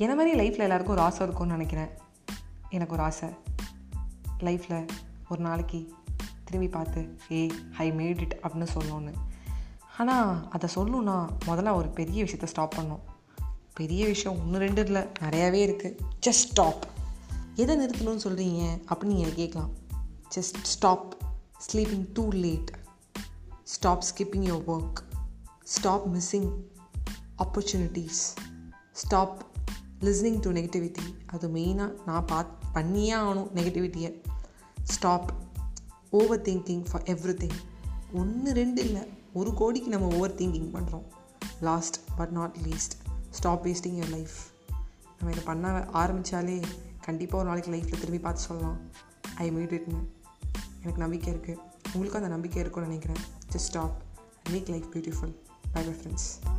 என்ன மாதிரி லைஃப்பில் எல்லாருக்கும் ஒரு ஆசை இருக்கும்னு நினைக்கிறேன்? எனக்கு ஒரு ஆசை. லைஃப்பில் ஒரு நாளைக்கு திரும்பி பார்த்து ஏ ஐ மேட் இட் அப்படின்னு சொல்லணும்னு. ஆனால் அதை சொல்லணுன்னா முதல்ல ஒரு பெரிய விஷயத்த ஸ்டாப் பண்ணணும். பெரிய விஷயம் ஒன்று ரெண்டு இல்லை நிறையாவே இருக்குது ஜஸ்ட் ஸ்டாப் எதை நிறுத்தணும்னு சொல்கிறீங்க அப்படின்னு நீங்கள் கேட்கலாம். Just stop sleeping too late stop skipping your work stop missing opportunities stop listening to negativity அது மெயினாக நான் பாத் பண்ணியே ஆகணும் நெகட்டிவிட்டியை stop over thinking for everything ஒன்று ரெண்டு இல்லை. ஒரு கோடிக்கு நம்ம ஓவர் திங்கிங் பண்ணுறோம் last but not least stop wasting your life நம்ம இதை பண்ண ஆரம்பித்தாலே கண்டிப்பாக ஒரு நாளைக்கு லைஃப்பில் திரும்பி பார்த்து சொல்லலாம். ஐ மீட் இட்னு எனக்கு நம்பிக்கை இருக்குது உங்களுக்கும் அந்த நம்பிக்கை இருக்கும்னு நினைக்கிறேன். Just stop make life beautiful bye bye friends